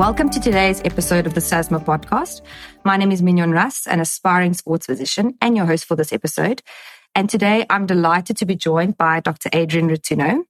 Welcome to today's episode of the SASMA podcast. My name is Minjon Ras, an aspiring sports physician and your host for this episode. And today I'm delighted to be joined by Dr. Adrian Rotunno.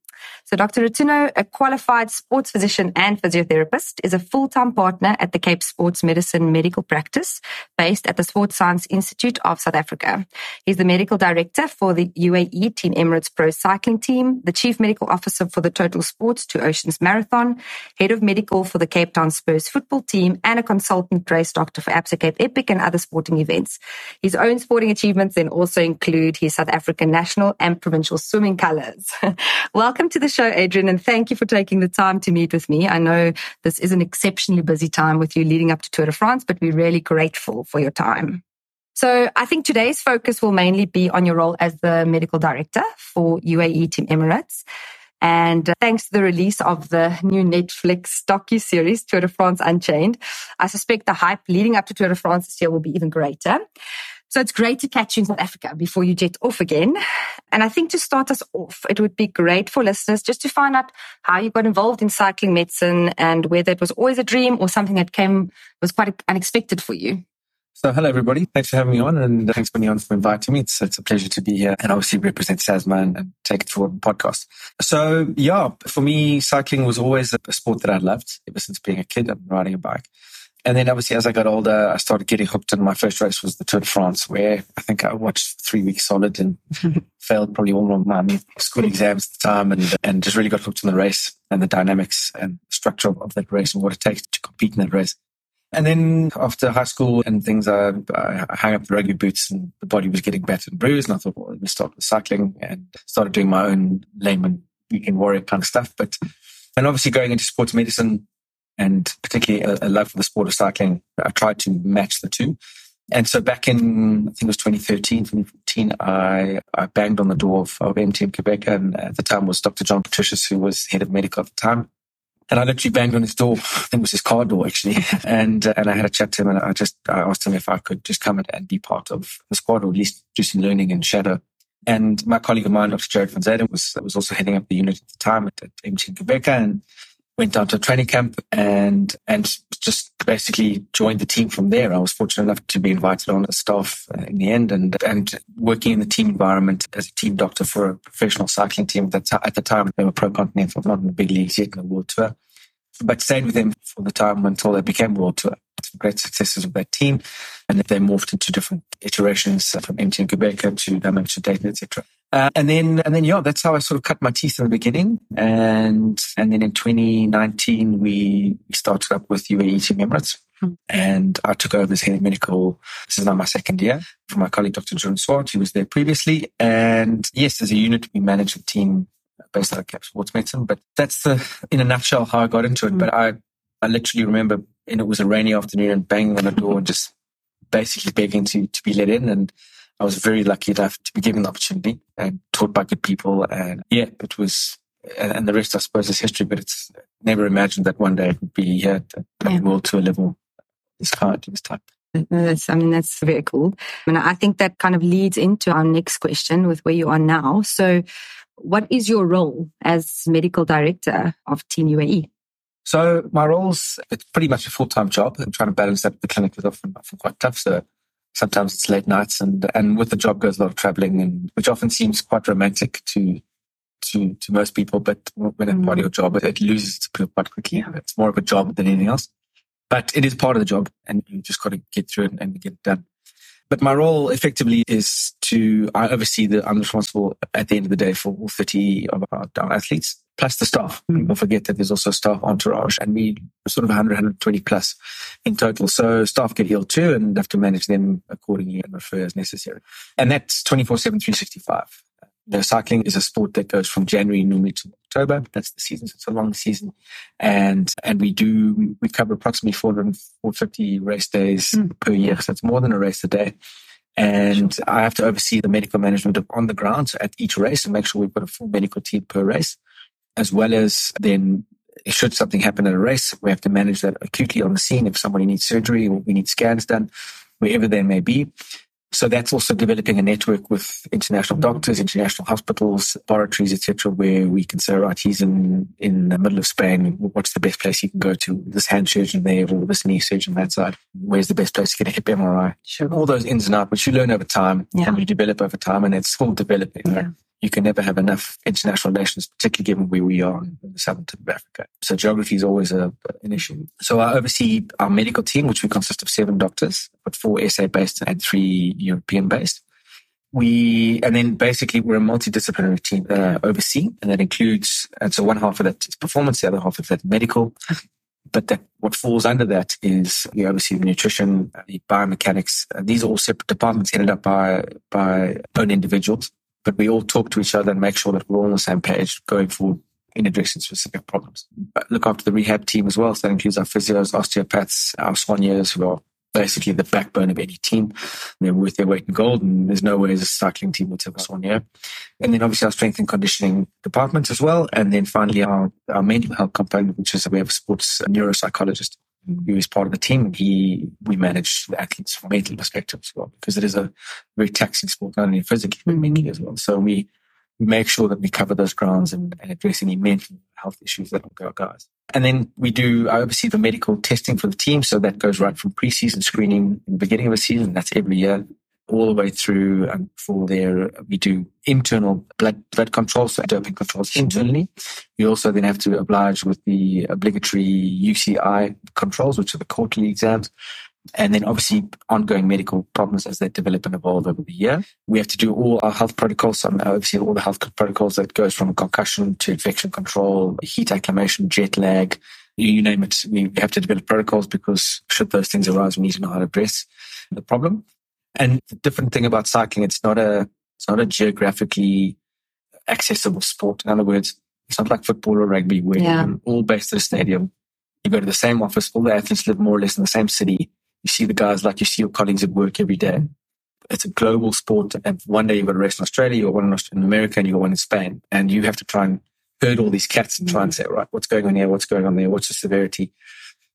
So Dr. Rotunno, a qualified sports physician and physiotherapist, is a full-time partner at the Cape Sports Medicine Medical Practice based at the Sports Science Institute of South Africa. He's the medical director for the UAE Team Emirates Pro Cycling Team, the chief medical officer for the Total Sports Two Oceans Marathon, head of medical for the Cape Town Spurs football team, and a consultant race doctor for Absa Cape Epic and other sporting events. His own sporting achievements then also include his South African national and provincial swimming colours. Welcome to the show, Adrian, and thank you for taking the time to meet with me. I know this is an exceptionally busy time with you leading up to Tour de France, but we're really grateful for your time. So I think today's focus will mainly be on your role as the medical director for UAE Team Emirates. And uh, thanks to the release of the new Netflix docu-series, Tour de France Unchained, I suspect the hype leading up to Tour de France this year will be even greater. So it's great to catch you in South Africa before you jet off again. And I think to start us off, it would be great for listeners just to find out how you got involved in cycling medicine and whether it was always a dream or something that came was quite unexpected for you. So hello everybody. Thanks for having me on and thanks Minjon for inviting me. It's, it's a pleasure to be here and obviously represent SASMA and, and take it forward in podcast. So yeah, for me, cycling was always a sport that I loved ever since being a kid and riding a bike. And then obviously as I got older, I started getting hooked and my first race was the Tour de France where I think I watched three weeks solid and failed probably all of my school exams at the time and, and just really got hooked on the race and the dynamics and structure of, of that race and what it takes to compete in that race. And then after high school and things, I, I hung up the rugby boots and the body was getting battered and bruised. And I thought, well, let me start with cycling and started doing my own layman weekend warrior kind of stuff. But, and obviously going into sports medicine, and particularly a, a love for the sport of cycling. I've tried to match the two. And so back in, I think it was 2013, 2014, I, I banged on the door of, of MTN Qhubeka. And at the time was Dr. John Patricios, who was head of medical at the time. And I literally banged on his door. I think it was his car door actually. And, uh, and I had a chat to him and I just, I asked him if I could just come and be part of the squad or at least do some learning and shadow. And my colleague of mine, Dr. Jared van Zayden, was, was also heading up the unit at the time at, at MTN Qhubeka. And went down to training camp and and just basically joined the team from there. I was fortunate enough to be invited on as staff uh, in the end and and working in the team environment as a team doctor for a professional cycling team that at the time they were pro continental, not in the big leagues yet in the world tour. But stayed with them for the time until they became world tour. Some great successes of that team. And then they morphed into different iterations from MTN Qhubeka to Dimension Data, etc. Uh, and then, and then, yeah, that's how I sort of cut my teeth in the beginning. And, and then in 2019, we, started up with UAE Team Emirates. Hmm. And I took over as head of medical. This is now my second year from my colleague, Dr. Jeroen Swart, who was there previously. And yes, as a unit, we manage a team based out of Cape Sports Medicine. But that's the, in a nutshell, how I got into it. Mm. But I, I literally remember, and it was a rainy afternoon and banging on the door and just basically begging to, to be let in. And I was very lucky enough to be given the opportunity and taught by good people. And yeah, it was, uh, and the rest, I suppose, is history, but it's never imagined that one day it would be here at yeah. world tour level this hard, this type. That's, I mean, that's very cool. And I think that kind of leads into our next question with where you are now. So, what is your role as medical director of Team UAE? So, my role's it's pretty much a full time job. I'm trying to balance that. with The clinic is often, often quite tough. So, sometimes it's late nights and and with the job goes a lot of traveling and which often seems quite romantic to to to most people but when it's part of mm. your job it loses its appeal quite quickly. It's more of a job than anything else but it is part of the job and you just got to get through it and get it done but my role effectively is to I oversee the I'm responsible at the end of the day for all 30 of our athletes plus the staff. Mm. People forget that there's also staff entourage and we sort of 100, 120 plus in total. So staff get ill too and have to manage them accordingly and refer as necessary. And that's 24 7, 365. The cycling is a sport that goes from January normally to October. That's the season. So it's a long season. And, and we do, we cover approximately 400, 450 race days mm. per year. So it's more than a race a day. And sure. I have to oversee the medical management of on the ground at each race and make sure we've got a full medical team per race as well as then should something happen at a race, we have to manage that acutely on the scene if somebody needs surgery or we need scans done, wherever they may be. So that's also developing a network with international mm-hmm. doctors, international hospitals, laboratories, etc., where we can say, right, he's in, in the middle of Spain. What's the best place he can go to? This hand surgeon there or this knee surgeon that side. Where's the best place to get a hip MRI? Sure. All those ins and outs, which you learn over time yeah. and you develop over time and it's still developing. Yeah you can never have enough international relations, particularly given where we are in the southern tip of Africa. So geography is always a, an issue. So I oversee our medical team, which we consist of seven doctors, but four SA based and three European based. We, and then basically we're a multidisciplinary team uh, that I oversee, and that includes, and so one half of that is performance, the other half of that medical. But that what falls under that is we oversee the nutrition, the biomechanics. These are all separate departments headed up by, by own individuals but we all talk to each other and make sure that we're all on the same page going forward in addressing specific problems. But look after the rehab team as well. So that includes our physios, osteopaths, our soigneurs who are basically the backbone of any team. They're worth their weight in gold, and there's no way as a cycling team would have a soigneur. And then obviously our strength and conditioning department as well. And then finally our, our mental health component, which is we have a sports neuropsychologist he was part of the team. He we manage the athletes from a mental perspective as well, because it is a very taxing sport, not only physically but mm-hmm. mentally as well. So we make sure that we cover those grounds and, and address any mental health issues that will go guys. And then we do I oversee the medical testing for the team, so that goes right from preseason screening in the beginning of the season. That's every year all the way through and for their, we do internal blood, blood controls, so doping controls mm-hmm. internally. We also then have to oblige with the obligatory UCI controls, which are the quarterly exams. And then obviously ongoing medical problems as they develop and evolve over the year. We have to do all our health protocols. So obviously all the health protocols that goes from concussion to infection control, heat acclimation, jet lag, you name it. We have to develop protocols because should those things arise, we need to know how to address the problem. And the different thing about cycling, it's not a, it's not a geographically accessible sport. In other words, it's not like football or rugby where yeah. you're all based at a stadium. You go to the same office. All the athletes live more or less in the same city. You see the guys like you see your colleagues at work every day. It's a global sport. And one day you've got a race in Australia, or one in America, and you've got one in Spain. And you have to try and herd all these cats and try and mm. say, right, what's going on here? What's going on there? What's the severity?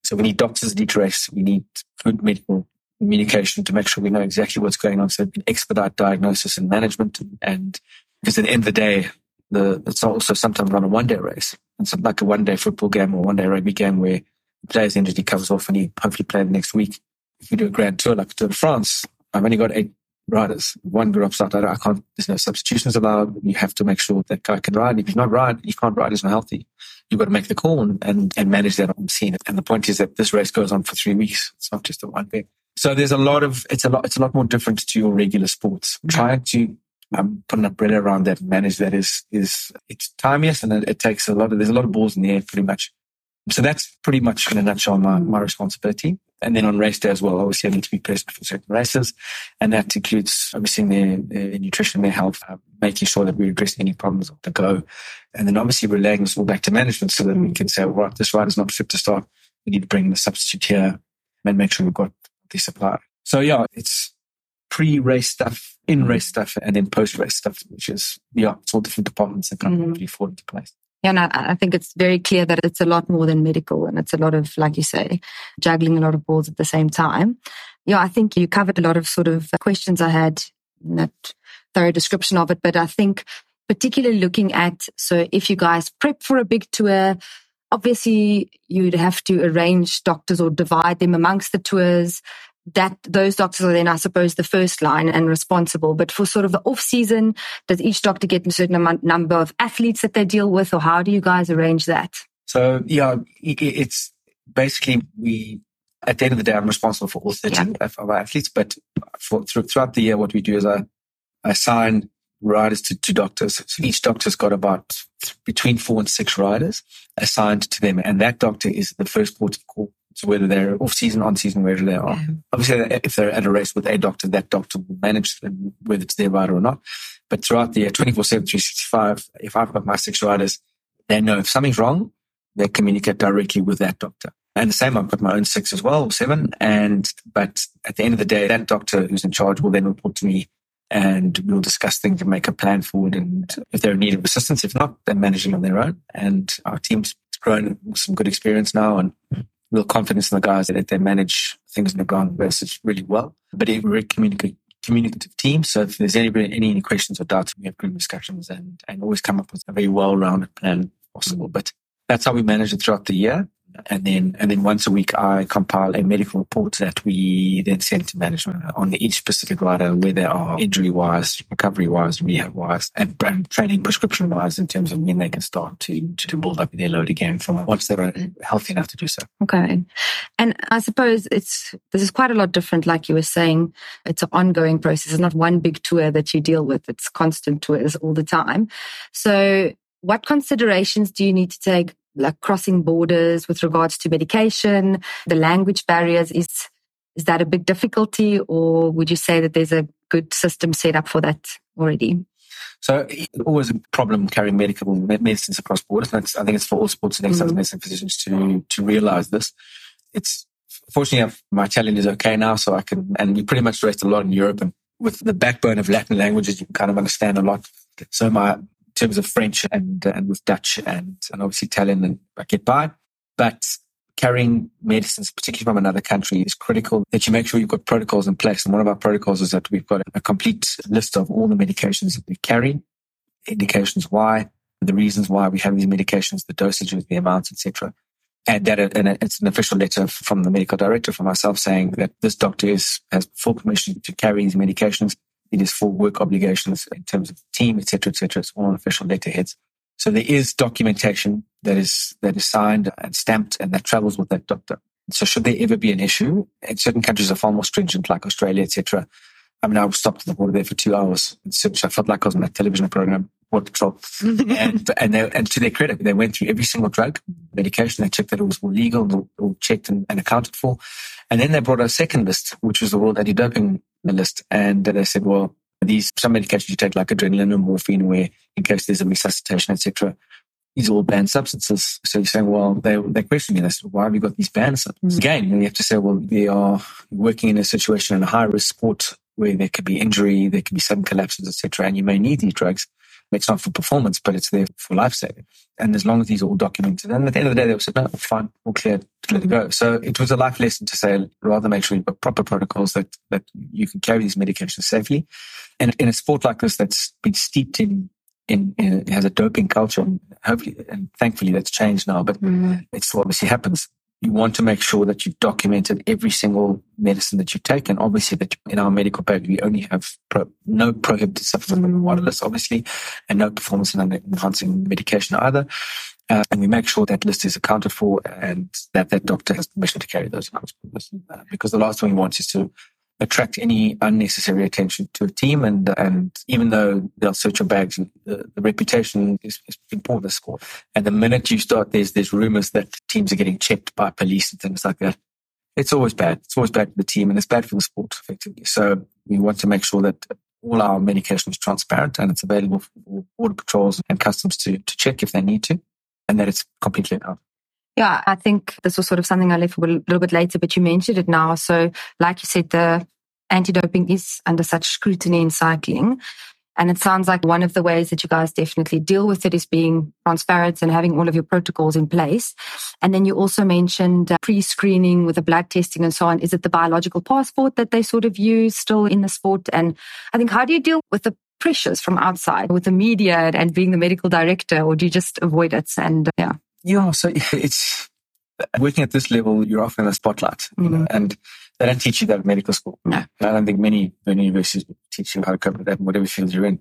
So we need doctors at each race. We need good medical communication to make sure we know exactly what's going on so can expedite diagnosis and management. And because at the end of the day, the, it's also sometimes not a one day race. It's like a one day football game or one day rugby game where the player's injury covers off and he hopefully play the next week. If you do a grand tour like Tour de France, I've only got eight riders. One drops out. I, I can't, there's no substitutions allowed. You have to make sure that guy can ride. If he's not ride, he can't ride, he's not healthy. You've got to make the call and, and, and manage that on scene. And the point is that this race goes on for three weeks. It's not just a one day. So there's a lot of it's a lot it's a lot more different to your regular sports. Mm-hmm. Trying to um, put an umbrella around that and manage that is is it's timiest and it, it, takes a lot of there's a lot of balls in the air pretty much. So that's pretty much in a nutshell my, my responsibility. And then on race day as well, obviously I need to be present for certain races. And that includes obviously their, their nutrition, their health, uh, making sure that we address any problems on the go. And then obviously relaying this all back to management so that we can say, right, this rider's not fit to start. We need to bring the substitute here and make sure we've got the supply. So yeah, it's pre-race stuff, in-race stuff, and then post-race stuff, which is yeah, it's all different departments that kind of really fall into place. Yeah, and I, I, think it's very clear that it's a lot more than medical, and it's a lot of, like you say, juggling a lot of balls at the same time. Yeah, I think you covered a lot of sort of questions I had in that thorough description of it, but I think particularly looking at so if you guys prep for a big tour obviously you'd have to arrange doctors or divide them amongst the tours that those doctors are then, I suppose, the first line and responsible. But for sort of the off season, does each doctor get a certain amount, number of athletes that they deal with, or how do you guys arrange that? So yeah, it's basically we. At the end of the day, I'm responsible for all 13 yeah. of our athletes, but for throughout the year, what we do is I assign riders to, to doctors. So each doctor's got about between four and six riders assigned to them. And that doctor is the first port of call. So whether they're off season, on season, wherever they are. Obviously, if they're at a race with a doctor, that doctor will manage them, whether it's their rider or not. But throughout the year, 24 7, 365, if I've got my six riders, they know if something's wrong, they communicate directly with that doctor. And the same, I've got my own six as well, seven. And, but at the end of the day, that doctor who's in charge will then report to me and we'll discuss things and make a plan forward. And if they're in need of assistance, if not, they're managing on their own. And our team's grown some good experience now and real confidence in the guys that they manage things in the ground versus really well. But we're very communicative communicative team. So if there's any, any questions or doubts, we have group discussions and, and always come up with a very well-rounded plan possible. But that's how we manage it throughout the year and then and then once a week I compile a medical report that we then send to management on each specific rider where they are injury wise, recovery wise, rehab wise, and training prescription wise in terms of when they can start to to build up their load again from once they're uh, healthy enough to do so. Okay, and I suppose it's this is quite a lot different. Like you were saying, it's an ongoing process. It's not one big tour that you deal with. It's constant tours all the time. So what considerations do you need to take like crossing borders with regards to medication, the language barriers is is that a big difficulty or would you say that there's a good system set up for that already? So always a problem carrying medical medicines across borders. I think it's for all sports and exercise mm-hmm. medicine physicians to to realize this. It's fortunately my Italian is okay now, so I can and we pretty much rest a lot in Europe and with the backbone of Latin languages, you can kind of understand a lot. So my terms of French and, and with Dutch and, and obviously Italian and I get by. But carrying medicines, particularly from another country, is critical that you make sure you've got protocols in place. And one of our protocols is that we've got a complete list of all the medications that we carry, indications why, the reasons why we have these medications, the dosages, the amounts, etc. And that and it's an official letter from the medical director, from myself, saying that this doctor is, has full permission to carry these medications it is for work obligations in terms of team, etc., etc. It's all on official letterheads. So there is documentation that is that is signed and stamped and that travels with that doctor. So should there ever be an issue, and certain countries are far more stringent, like Australia, etc. I mean, I was stopped at the border there for two hours. Which I felt like I was on a television program, Border Patrol. and and, they, and to their credit, they went through every single drug, medication. They checked that it was all legal, all checked and, and accounted for. And then they brought a second list, which was the World Anti-Doping list. And they said, well, these some medications you take like adrenaline or morphine, where in case there's a resuscitation, etc. These are all banned substances. So you're saying, well, they they question you. They said, why have you got these banned substances? Mm-hmm. Again, you have to say, well, they are working in a situation in a high risk sport where there could be injury, there could be sudden collapses, etc., and you may need these drugs. It's not for performance, but it's there for life saving. And as long as these are all documented, and at the end of the day, they said, no, fine, all clear to let it go. So it was a life lesson to say, rather make sure you've got proper protocols that, that you can carry these medications safely. And in a sport like this that's been steeped in in, in, has a doping culture. And hopefully, and thankfully that's changed now, but mm-hmm. it's obviously happens you want to make sure that you've documented every single medicine that you take. And obviously that in our medical bag, we only have pro, no prohibited substance mm. list, obviously, and no performance enhancing medication either. Uh, and we make sure that list is accounted for and that that doctor has permission to carry those accounts. Uh, because the last thing we want is to attract any unnecessary attention to a team. And and even though they'll search your bags, the, the reputation is, is important sport. And the minute you start, there's there's rumors that teams are getting checked by police and things like that. It's always bad. It's always bad for the team, and it's bad for the sport effectively. So we want to make sure that all our medication is transparent and it's available for border patrols and customs to to check if they need to, and that it's completely out. Yeah, I think this was sort of something I left a little bit later, but you mentioned it now. So, like you said, the anti-doping is under such scrutiny in cycling. And it sounds like one of the ways that you guys definitely deal with it is being transparent and having all of your protocols in place. And then you also mentioned uh, pre-screening with the blood testing and so on. Is it the biological passport that they sort of use still in the sport? And I think, how do you deal with the pressures from outside with the media and being the medical director, or do you just avoid it? And uh, yeah. Yeah, so it's working at this level, you're often in the spotlight, you know, mm-hmm. and they don't teach you that at medical school. No. I don't think many, many universities teach you how to cope with that in whatever field you're in.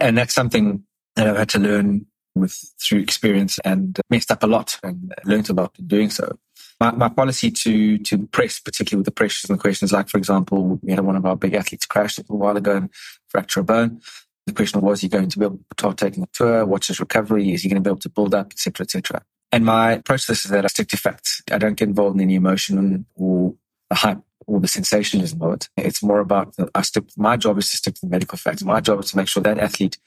And that's something that I've had to learn with through experience and messed up a lot and learned a lot in doing so. My, my policy to to the press, particularly with the pressures and the questions, like for example, we had one of our big athletes crash a little while ago and fracture a bone. The question was, is he going to be able to start taking the tour? What's his recovery? Is he going to be able to build up, etc., etc.? And my process is that I stick to facts. I don't get involved in any emotion or the hype or the sensationalism of it. It's more about the, I stick. My job is to stick to the medical facts. My job is to make sure that athlete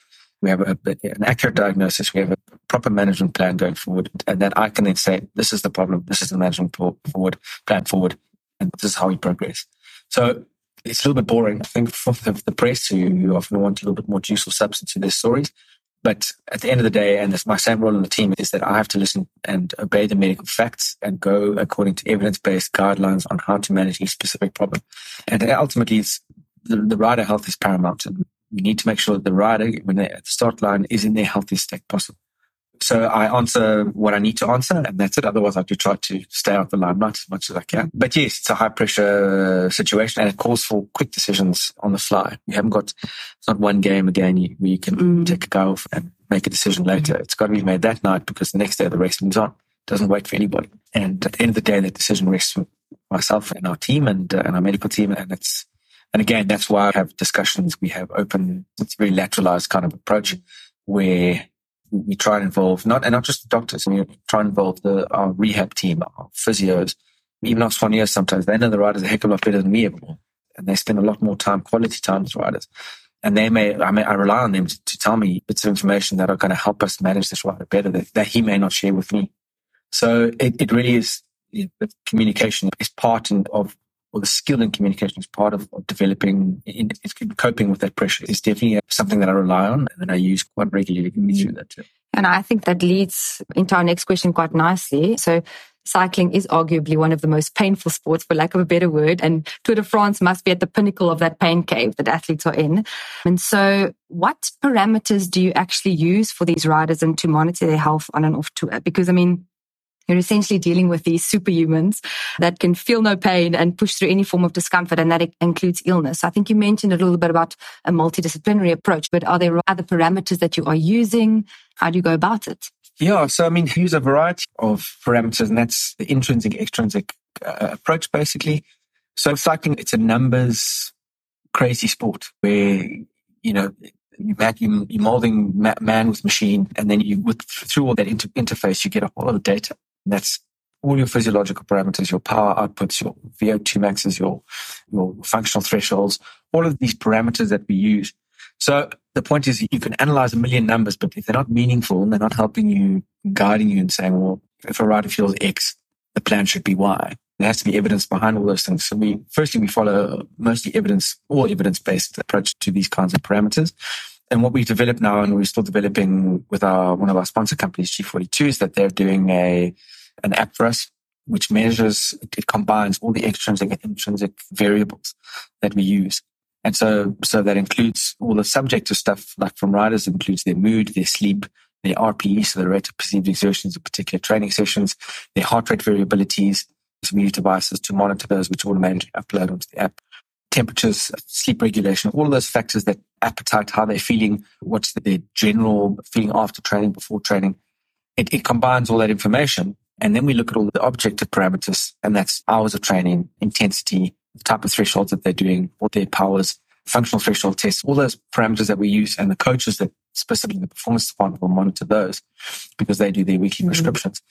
we have a, an accurate diagnosis, we have a proper management plan going forward, and that I can then say, this is the problem, this is the management forward plan forward, and this is how we progress. So it's a little bit boring, I think, for the, press who often want a little bit more juice or substance in their stories. But at the end of the day, and it's my same role in the team, is that I have to listen and obey the medical facts and go according to evidence based guidelines on how to manage each specific problem. And ultimately, it's the, the rider health is paramount. And we need to make sure that the rider, when they're at the start line, is in their healthiest state possible. So I answer what I need to answer, and that's it. Otherwise, I do try to stay out the limelight as much as I can. But yes, it's a high pressure situation, and it calls for quick decisions on the fly. You haven't got it's not one game again where you can mm. take a guy off and make a decision later. It's got to be made that night because the next day the race moves on. It doesn't wait for anybody. And at the end of the day, that decision rests with myself and our team and, uh, and our medical team, and it's and again, that's why I have discussions. We have open, it's a very lateralized kind of approach where we try and involve not, and not just the doctors, we try and involve the, our rehab team, our physios, even our soigneurs sometimes. They know the riders a heck of a lot better than me ever And they spend a lot more time, quality time with riders. And they may, I may, I rely on them to, to tell me bits of information that are going to help us manage this rider better that, that he may not share with me. So it, it really is, you know, communication is part of or the skill in communication is part of, of developing, in, in, coping with that pressure is definitely something that I rely on and that I use quite regularly to get through that too. And I think that leads into our next question quite nicely. So cycling is arguably one of the most painful sports, for lack of a better word. And Tour de France must be at the pinnacle of that pain cave that athletes are in. And so what parameters do you actually use for these riders and to monitor their health on and off tour? Because I mean, you're essentially dealing with these superhumans that can feel no pain and push through any form of discomfort, and that includes illness. I think you mentioned a little bit about a multidisciplinary approach, but are there other parameters that you are using? How do you go about it? Yeah, so I mean, use a variety of parameters, and that's the intrinsic, extrinsic uh, approach, basically. So cycling, it's a numbers crazy sport where you know you you're molding man with machine, and then you with through all that inter- interface, you get a whole lot of data. That's all your physiological parameters, your power outputs, your VO2 maxes, your, your functional thresholds, all of these parameters that we use. So the point is you can analyze a million numbers, but if they're not meaningful and they're not helping you, guiding you and saying, well, if a rider feels X, the plan should be Y. There has to be evidence behind all those things. So we, firstly, we follow mostly evidence, all evidence based approach to these kinds of parameters. And what we've developed now, and we're still developing with our, one of our sponsor companies, G42, is that they're doing a, an us, which measures, it combines all the extrinsic and intrinsic variables that we use. And so, so that includes all the subjective stuff, like from riders, includes their mood, their sleep, their RPE, so the rate of perceived exertions of particular training sessions, their heart rate variabilities. some new devices to monitor those, which automatically upload onto the app. Temperatures, sleep regulation, all those factors that appetite, how they're feeling, what's their general feeling after training, before training. It, it combines all that information and then we look at all the objective parameters, and that's hours of training, intensity, the type of thresholds that they're doing, what their powers, functional threshold tests, all those parameters that we use, and the coaches that specifically the performance department will monitor those because they do their weekly mm-hmm. prescriptions.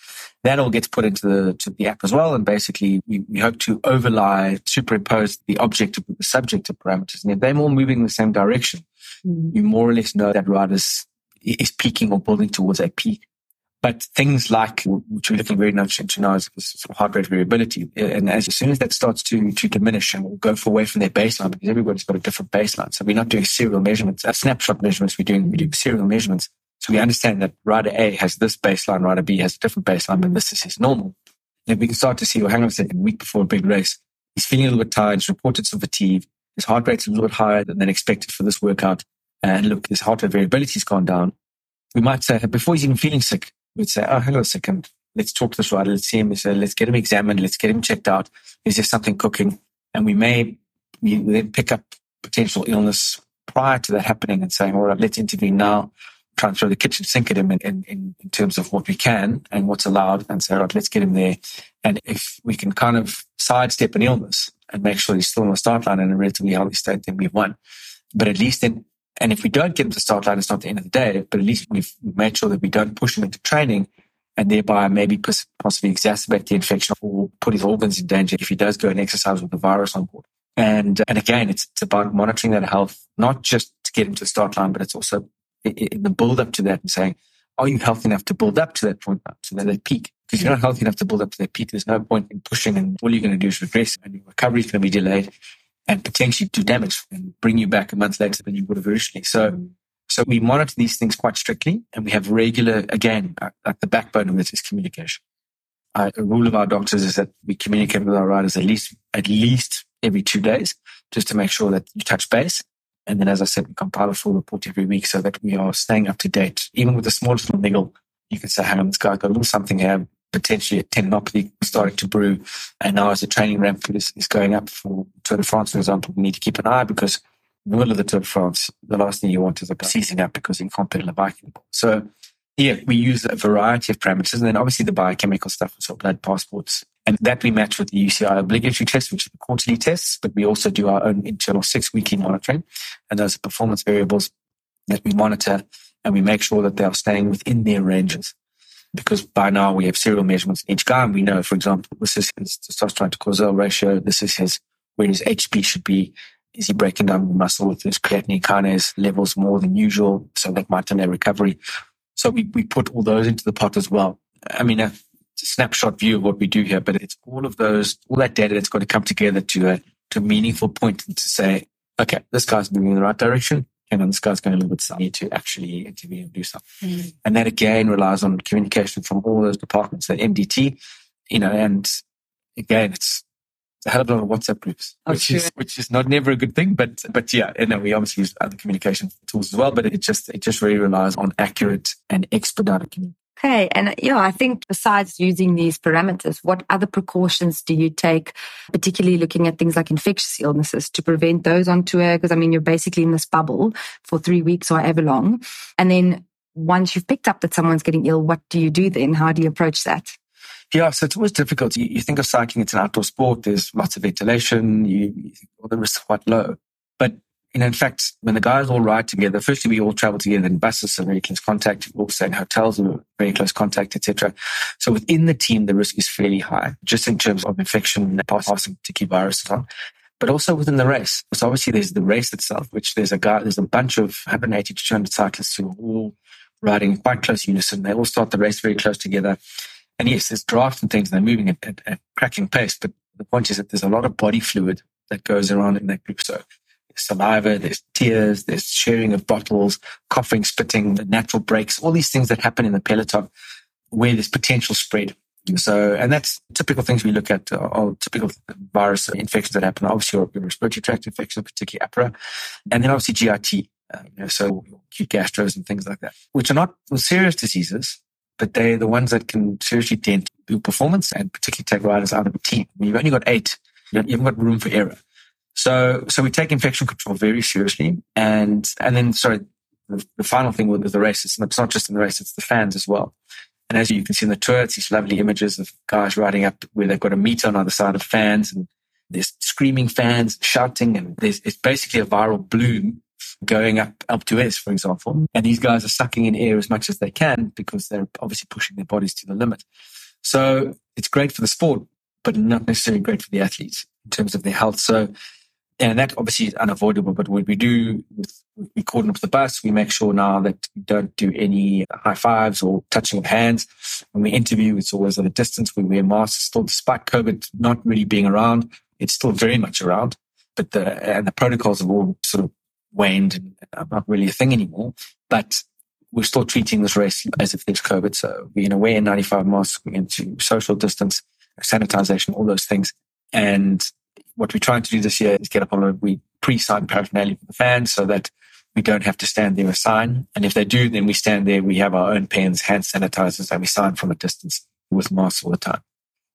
That all gets put into the to the app as well, and basically we, we hope to overlay, superimpose the objective with the subjective parameters, and if they're all moving in the same direction, mm-hmm. you more or less know that riders is peaking or building towards a peak. But things like, which we're looking very much into now, is heart rate variability. And as, as soon as that starts to, to diminish and we'll go away from their baseline, because everybody's got a different baseline. So we're not doing serial measurements, a snapshot measurements. We're doing, we do serial measurements. So we understand that rider A has this baseline, rider B has a different baseline, but this is his normal. Then we can start to see, well, hang on a second, week before a big race, he's feeling a little bit tired, he's reported some fatigue, his heart rate's a little bit higher than expected for this workout. And look, his heart rate variability's gone down. We might say, before he's even feeling sick, we'd say, oh, a second. Let's talk to this rider. Let's see him. Say, let's get him examined. Let's get him checked out. Is there something cooking? And we may then pick up potential illness prior to that happening and saying, all right, let's intervene now. Try and throw the kitchen sink at him in, in, in terms of what we can and what's allowed and say, all right, let's get him there. And if we can kind of sidestep an illness and make sure he's still on the start line in a relatively healthy state, then we've won. But at least then and if we don't get him to start line, it's not the end of the day, but at least we've made sure that we don't push him into training and thereby maybe possibly exacerbate the infection or put his organs in danger if he does go and exercise with the virus on board. And, and again, it's, it's about monitoring that health, not just to get him to the start line, but it's also in the build up to that and saying, are you healthy enough to build up to that point, to that peak? Because you're not healthy enough to build up to that peak. There's no point in pushing and all you're going to do is regress and your recovery is going to be delayed and potentially do damage and bring you back a month later than you would have originally. So, so we monitor these things quite strictly and we have regular, again, at, at the backbone of this is communication. Uh, a rule of our doctors is that we communicate with our riders at least, at least every two days just to make sure that you touch base. And then, as I said, we compile a full report every week so that we are staying up to date. Even with the smallest little niggle, you can say, hang on, this guy got a little something here, potentially a tendinopathy starting to brew. And now as the training ramp is, is going up for Tour de France, for example, we need to keep an eye because in the middle of the Tour de France, the last thing you want is a seizing up because you can't pedal a bike anymore. So yeah, we use a variety of parameters. And then obviously the biochemical stuff, so blood passports. And that we match with the UCI obligatory test, which are the quarterly tests, but we also do our own internal six weekly monitoring. And those are performance variables that we monitor and we make sure that they are staying within their ranges. Because by now we have serial measurements in each guy and we know, for example, this is his testosterone to cortisol ratio. This is his, where his HP should be. Is he breaking down muscle with his creatinine kinase levels more than usual? So that might delay recovery. So we, we put all those into the pot as well. I mean, a snapshot view of what we do here, but it's all of those, all that data that's got to come together to a, to a meaningful point to say, okay, this guy's moving in the right direction. And this guy's going a little bit sunny to actually intervene and do something. Mm. And that again relies on communication from all those departments, the MDT, you know, and again, it's a hell of a lot of WhatsApp groups, oh, which sure. is which is not never a good thing. But but yeah, and then we obviously use other communication tools as well. But it just it just really relies on accurate and expedited communication. Okay. And yeah, I think besides using these parameters, what other precautions do you take, particularly looking at things like infectious illnesses to prevent those on tour? Because I mean, you're basically in this bubble for three weeks or ever long. And then once you've picked up that someone's getting ill, what do you do then? How do you approach that? Yeah, so it's always difficult. You, you, think of cycling, it's an outdoor sport. There's lots of ventilation. You, well, oh, the risk is quite low. Know, in fact, when the guys all ride together, firstly we all travel together in buses, so very close contact. We all in hotels, and very close contact, etc. So within the team, the risk is fairly high, just in terms of infection passing keep viruses on. But also within the race. So obviously there's the race itself, which there's a guy, there's a bunch of 180 to 200 cyclists who are all riding quite close unison. They all start the race very close together. And yes, there's drafts and things, and they're moving at, at, at cracking pace. But the point is that there's a lot of body fluid that goes around in that group. So saliva, there's tears, there's sharing of bottles, coughing, spitting, the natural breaks, all these things that happen in the peloton where there's potential spread. So, and that's typical things we look at, uh, typical virus infections that happen. Obviously, your, respiratory tract infections, particularly APRA, and then obviously GIT, uh, you know, so acute gastros and things like that, which are not serious diseases, but they're the ones that can seriously dent your performance and particularly take riders out of the team. You've only got eight. You haven't got room for error. So, so we take infection control very seriously. And, and then, sorry, the, the final thing with the race, it's not just in the race, it's the fans as well. And as you can see in the tour, it's these lovely images of guys riding up where they've got a meter on either side of fans and there's screaming fans shouting and there's, it's basically a viral bloom going up up to S, for example. And these guys are sucking in air as much as they can because they're obviously pushing their bodies to the limit. So it's great for the sport, but not necessarily great for the athletes in terms of their health. So, and that obviously is unavoidable. But what we do with we cordon up the bus, we make sure now that we don't do any high fives or touching of hands. When we interview, it's always at a distance. We wear masks still, despite COVID not really being around. It's still very much around, but the and the protocols have all sort of waned and are not really a thing anymore. But we're still treating this race as if there's COVID. So we're going to wear 95 masks, we're going to social distance, sanitization, all those things. And what we're trying to do this year is get up on a, we pre-sign paraphernalia for the fans so that we don't have to stand there and sign. And if they do, then we stand there, we have our own pens, hand sanitizers, and we sign from a distance with masks all the time.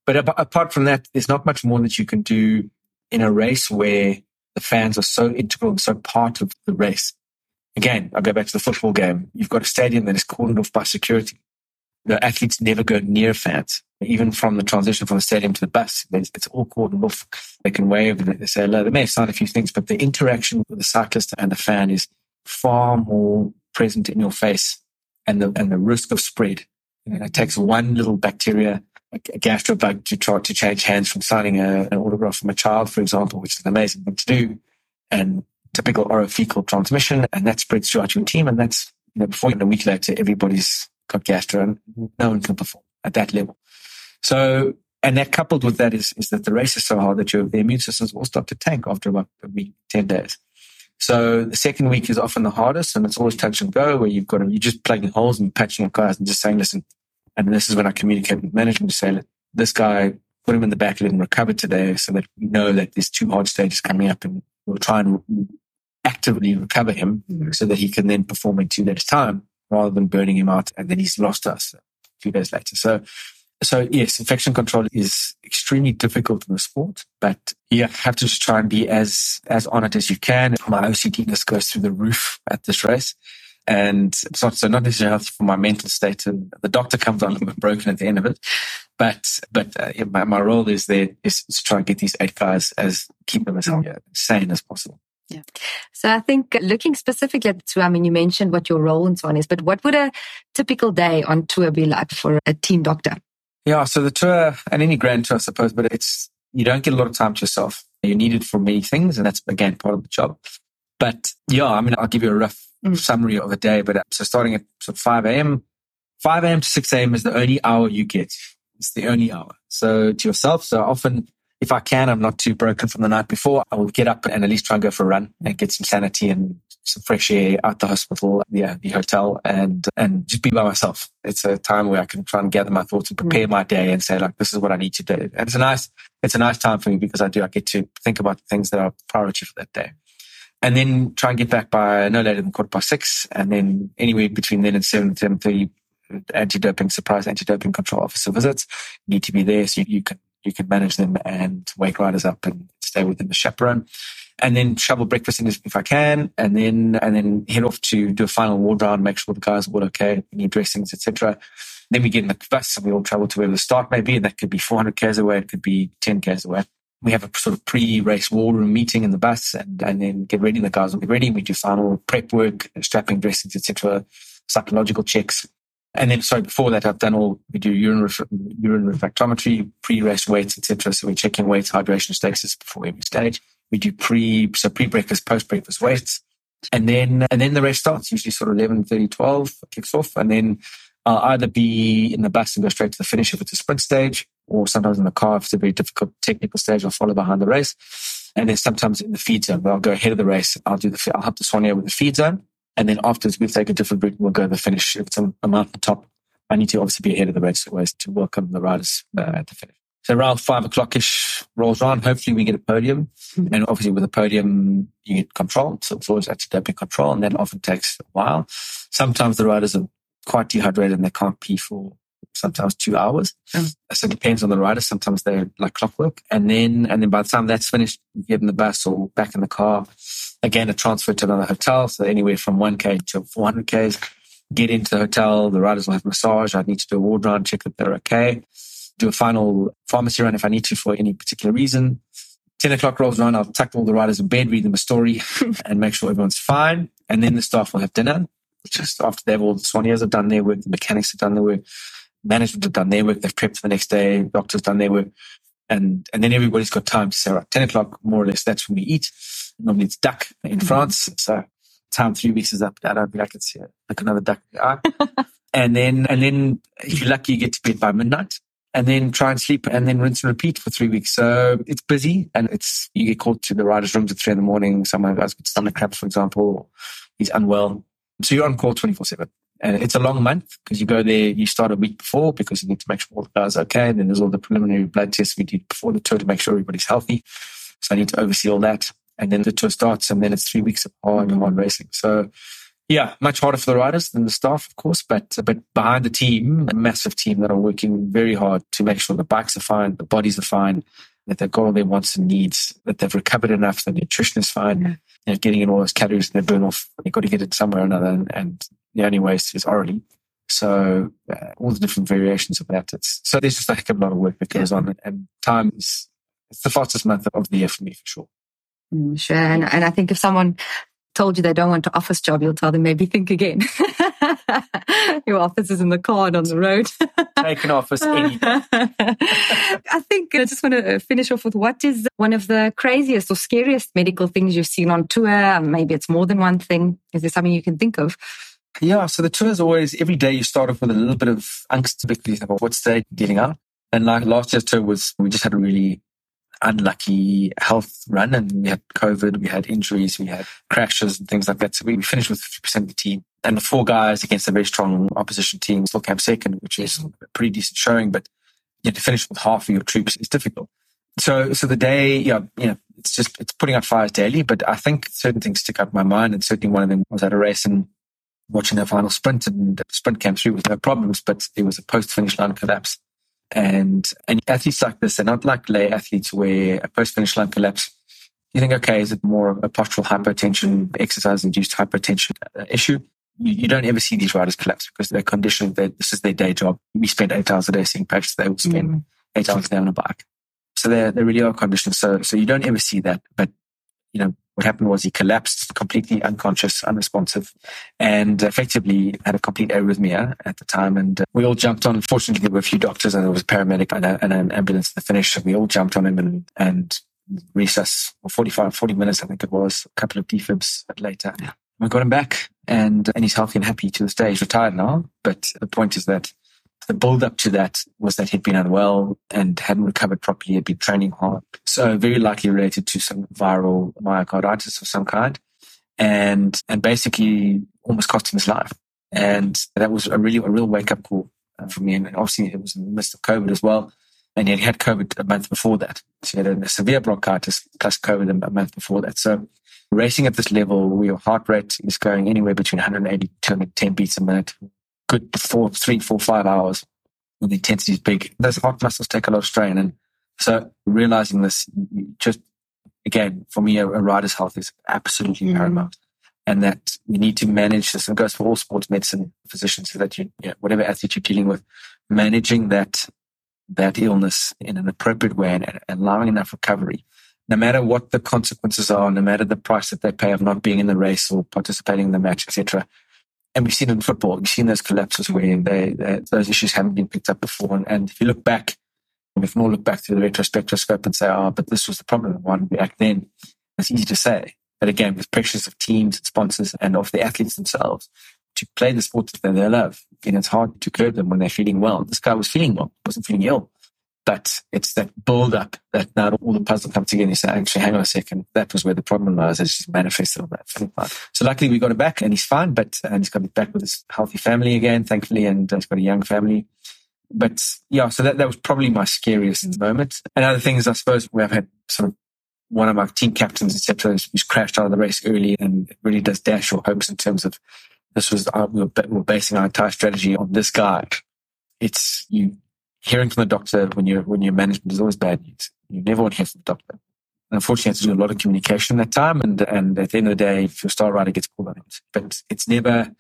But apart from that, there's not much more that you can do in a race where the fans are so integral and so part of the race. Again, I go back to the football game. You've got a stadium that is cordoned off by security. The athletes never go near fans, even from the transition from the stadium to the bus. It's all cordoned off. They can wave and they say hello. They may sign a few things, but the interaction with the cyclist and the fan is far more present in your face and the, and the risk of spread. You know, it takes one little bacteria a gastrobug to try to change hands from signing a, an autograph from a child, for example, which is an amazing thing to do, and typical orofecal transmission, and that spreads throughout your team, and that's you know before you know, a week later, everybody's got gastro, and no one can perform at that level. So, and that coupled with that is is that the race is so hard that your the immune systems will start to tank after about a week, ten days. So the second week is often the hardest, and it's always touch and go, where you've got to, you're just plugging holes and patching up guys and just saying, listen, and this is when I communicate with management to say, this guy put him in the back, let him recover today so that we know that there's two hard stages coming up and we'll try and actively recover him mm-hmm. so that he can then perform in two days time rather than burning him out and then he's lost us a few days later. So, so yes, infection control is extremely difficult in the sport, but you have to just try and be as, as on it as you can. My OCD just goes through the roof at this race. And it's not, so not necessarily healthy for my mental state. And the doctor comes on broken at the end of it. But, but uh, my, my, role is there is to try and get these eight guys as, keep them as sane as possible. Yeah. So I think looking specifically at tour, I mean, you mentioned what your role and so on is, but what would a typical day on tour be like for a team doctor? Yeah. So the tour and any grand tour, I suppose, but it's, you don't get a lot of time to yourself. You're needed for many things. And that's again part of the job. But yeah, I mean, I'll give you a rough mm. summary of the day. But uh, so starting at sort of 5 a.m., 5 a.m. to 6 a.m. is the only hour you get. It's the only hour. So to yourself. So often, if I can, I'm not too broken from the night before. I will get up and at least try and go for a run and get some sanity and some fresh air out the hospital, yeah, the hotel and, and just be by myself. It's a time where I can try and gather my thoughts and prepare mm. my day and say like, this is what I need to do. And it's a nice, it's a nice time for me because I do, I get to think about the things that are priority for that day and then try and get back by no later than quarter past six. And then anywhere between then and seven and seven thirty, anti-doping surprise anti-doping control officer visits need to be there so you, you, can you can manage them and wake riders up and stay within the chaperone. And then shovel breakfast in if I can, and then and then head off to do a final ward round, make sure the guys are all okay, new dressings, etc. Then we get in the bus and we all travel to where the start may be, and that could be 400 k's away, it could be 10 k's away we have a sort of pre-race war room meeting in the bus and, and then get ready. The guys will get ready. We do final prep work, strapping dressings, etc., psychological checks. And then, sorry, before that, I've done all, we do urine, ref, urine refractometry, pre-race weights, etc. So we're checking weights, hydration status before every stage. We do pre, so pre-breakfast, post-breakfast weights. And then, and then the race starts, usually sort of 11, 30, 12 kicks off. And then I'll either be in the bus and go straight to the finish if it's a sprint stage, or sometimes in the car if it's a very difficult technical stage, I'll follow behind the race. And then sometimes in the feed zone, I'll go ahead of the race. I'll do the, I'll help the soigneur with the feed zone. And then afterwards, we'll take a different route and we'll go to the finish. If it's a, a mountain top, I need to obviously be ahead of the race always to welcome the riders uh, at the finish. So around five o'clock ish rolls on. Hopefully we get a podium. Mm-hmm. And obviously with a podium, you get control. So it's always actually doping control. And that often takes a while. Sometimes the riders are quite dehydrated and they can't pee for sometimes two hours. Mm. So it depends on the rider. Sometimes they're like clockwork. And then, and then by the time that's finished, you get in the bus or back in the car. Again, a transfer to another hotel. So anywhere from 1K to 400Ks. Get into the hotel. The riders will have massage. I need to do a ward round, check that they're okay. Do a final pharmacy run if I need to for any particular reason. 10 o'clock rolls around. I'll tuck all the riders in bed, read them a story and make sure everyone's fine. And then the staff will have dinner just after they've all the soigneurs have done their work, the mechanics have done their work, management have done their work, they've prepped for the next day, doctors done their work. And, and then everybody's got time to say, right, 10 o'clock, more or less, that's when we eat. Normally it's duck in mm-hmm. France. So time three weeks is up. I don't think I can see it. Like another duck. and then, and then if you're lucky, you get to bed by midnight and then try and sleep and then rinse and repeat for three weeks. So it's busy and it's, you get called to the rider's rooms at three in the morning. Someone has got stomach cramps, for example, he's unwell. So you're on call 24 7. And it's a long month because you go there, you start a week before because you need to make sure all the guys are okay. And then there's all the preliminary blood tests we did before the tour to make sure everybody's healthy. So I need to oversee all that. And then the tour starts and then it's three weeks of hard, hard racing. So yeah, much harder for the riders than the staff, of course, but but behind the team, a massive team that are working very hard to make sure the bikes are fine, the bodies are fine, that they've got all their wants and needs, that they've recovered enough, the nutrition is fine, yeah. you know, getting in all those calories and they burn off. They've got to get it somewhere or another. And, and the only way is, is orally. So uh, all the different variations of that. It's, so there's just a heck of a lot of work that goes yeah. on and time is, it's the fastest month of the year for me for sure. Mm, sure. And, and I think if someone told you they don't want an office job, you'll tell them maybe think again. Your office is in the car and on the road. Take an office any I think I just want to finish off with what is one of the craziest or scariest medical things you've seen on tour? And maybe it's more than one thing. Is there something you can think of? Yeah, so the tour is always every day you start off with a little bit of angst because about what state getting out. And like last year's tour was we just had a really unlucky health run and we had COVID, we had injuries, we had crashes and things like that. So we finished with 50% of the team and the four guys against a very strong opposition team still came second, which is a pretty decent showing. But you know, to finish with half of your troops is difficult. So, so the day, yeah, you know, it's just, it's putting out fires daily, but I think certain things stick out in my mind. And certainly one of them was at a race and watching the final sprint and the sprint came through with no problems, but it was a post finish line collapse. And, and athletes like this, they're not like lay athletes where a post finish line collapse, you think, okay, is it more of a postural hypertension, exercise induced hypertension uh, issue? You, don't ever see these riders collapse because they're conditioned that this is their day job. We spend eight hours a day seeing patients. They will spend mm. eight hours a day on a bike. So they're, they really are conditioned. So, so you don't ever see that. But, you know, what happened was he collapsed, completely unconscious, unresponsive, and effectively had a complete arrhythmia at the time. And uh, we all jumped on. Fortunately, there were a few doctors and there was a paramedic and, a, and an ambulance at the finish. So we all jumped on him and, and resus for 45, 40 minutes, I think it was, a couple of defibs later. Yeah. We got him back and, and he's healthy and happy to this day. He's retired now. But the point is that the build up to that was that he'd been unwell and hadn't recovered properly. He'd been training hard. So very likely related to some viral myocarditis of some kind. And, and basically almost cost him his life. And that was a really, a real wake up call uh, for me. And obviously it was in the midst of COVID as well. And he had COVID a month before that. So he had a severe bronchitis plus COVID a month before that. So racing at this level where your heart rate is going anywhere between 180 to 210 beats a minute, good four, three, four, five hours when the intensity is big. Those heart muscles take a lot of strain. And so realizing this, just again, for me, a, a rider's health is absolutely mm. paramount. And that we need to manage this. And it goes for all sports medicine physicians so that you, yeah, whatever athlete you're dealing with, managing that, that illness in an appropriate way and, and allowing enough recovery no matter what the consequences are, no matter the price that they pay of not being in the race or participating in the match, etc and we've seen it in football. We've seen those collapses where they, they, those issues haven't been picked up before. And, and, if you look back, we can all look back through the retrospectoscope and say, oh, but this was the problem one back then. It's easy to say. But again, with pressures of teams and sponsors and of the athletes themselves to play the sport that they love, and it's hard to curb them when they're feeling well. This guy was feeling well, wasn't feeling ill. But it's that build up that now all the puzzle comes together and you say, actually, hang on a second. That was where the problem was. It's just manifested on that. So luckily we got him back and he's fine, but, and he's got back with his healthy family again, thankfully, and he's got a young family. But yeah, so that, that was probably my scariest mm-hmm. moment. And other things, I suppose, we have had sort of one of my team captains, etc., who's crashed out of the race early and really does dash your hopes in terms of this was, uh, we were, we were basing our entire strategy on this guy. It's, you hearing from the doctor when you're when your management is always bad news. You never want to hear from the doctor. And unfortunately, you have to do a lot of communication at that time. And and at the end of the day, if your star rider gets called on it, but it's never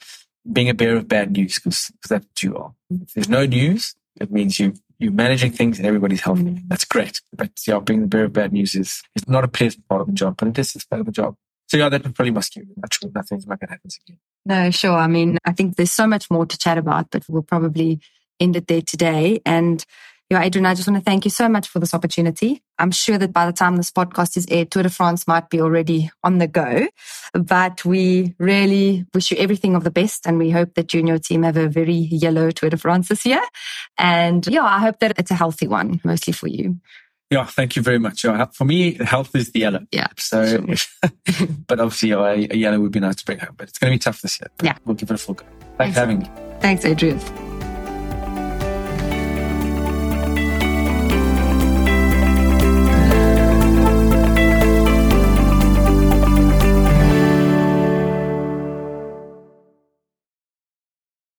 being a bearer of bad news because that's what you are. If there's no news, it means you you're managing things and everybody's healthy. That's great. But yeah, being the bearer of bad news is is not a pleasant part of the job, but it is part of the job. So yeah, that probably must give Actually, nothing's like that happens again. No, sure. I mean, I think there's so much more to chat about, but we'll probably ended there today. And yeah, Adrian, I just want to thank you so much for this opportunity. I'm sure that by the time this podcast is aired, Tour de France might be already on the go. But we really wish you everything of the best. And we hope that you and your team have a very yellow Tour de France this year. And yeah, I hope that it's a healthy one, mostly for you. Yeah, thank you very much. For me, health is the yellow. Yeah. So, sure. but obviously, a, yellow would be nice to bring home. But it's going to be tough this year. Yeah. We'll give it a full go. Thanks, Thanks for having me. Thanks, Adrian.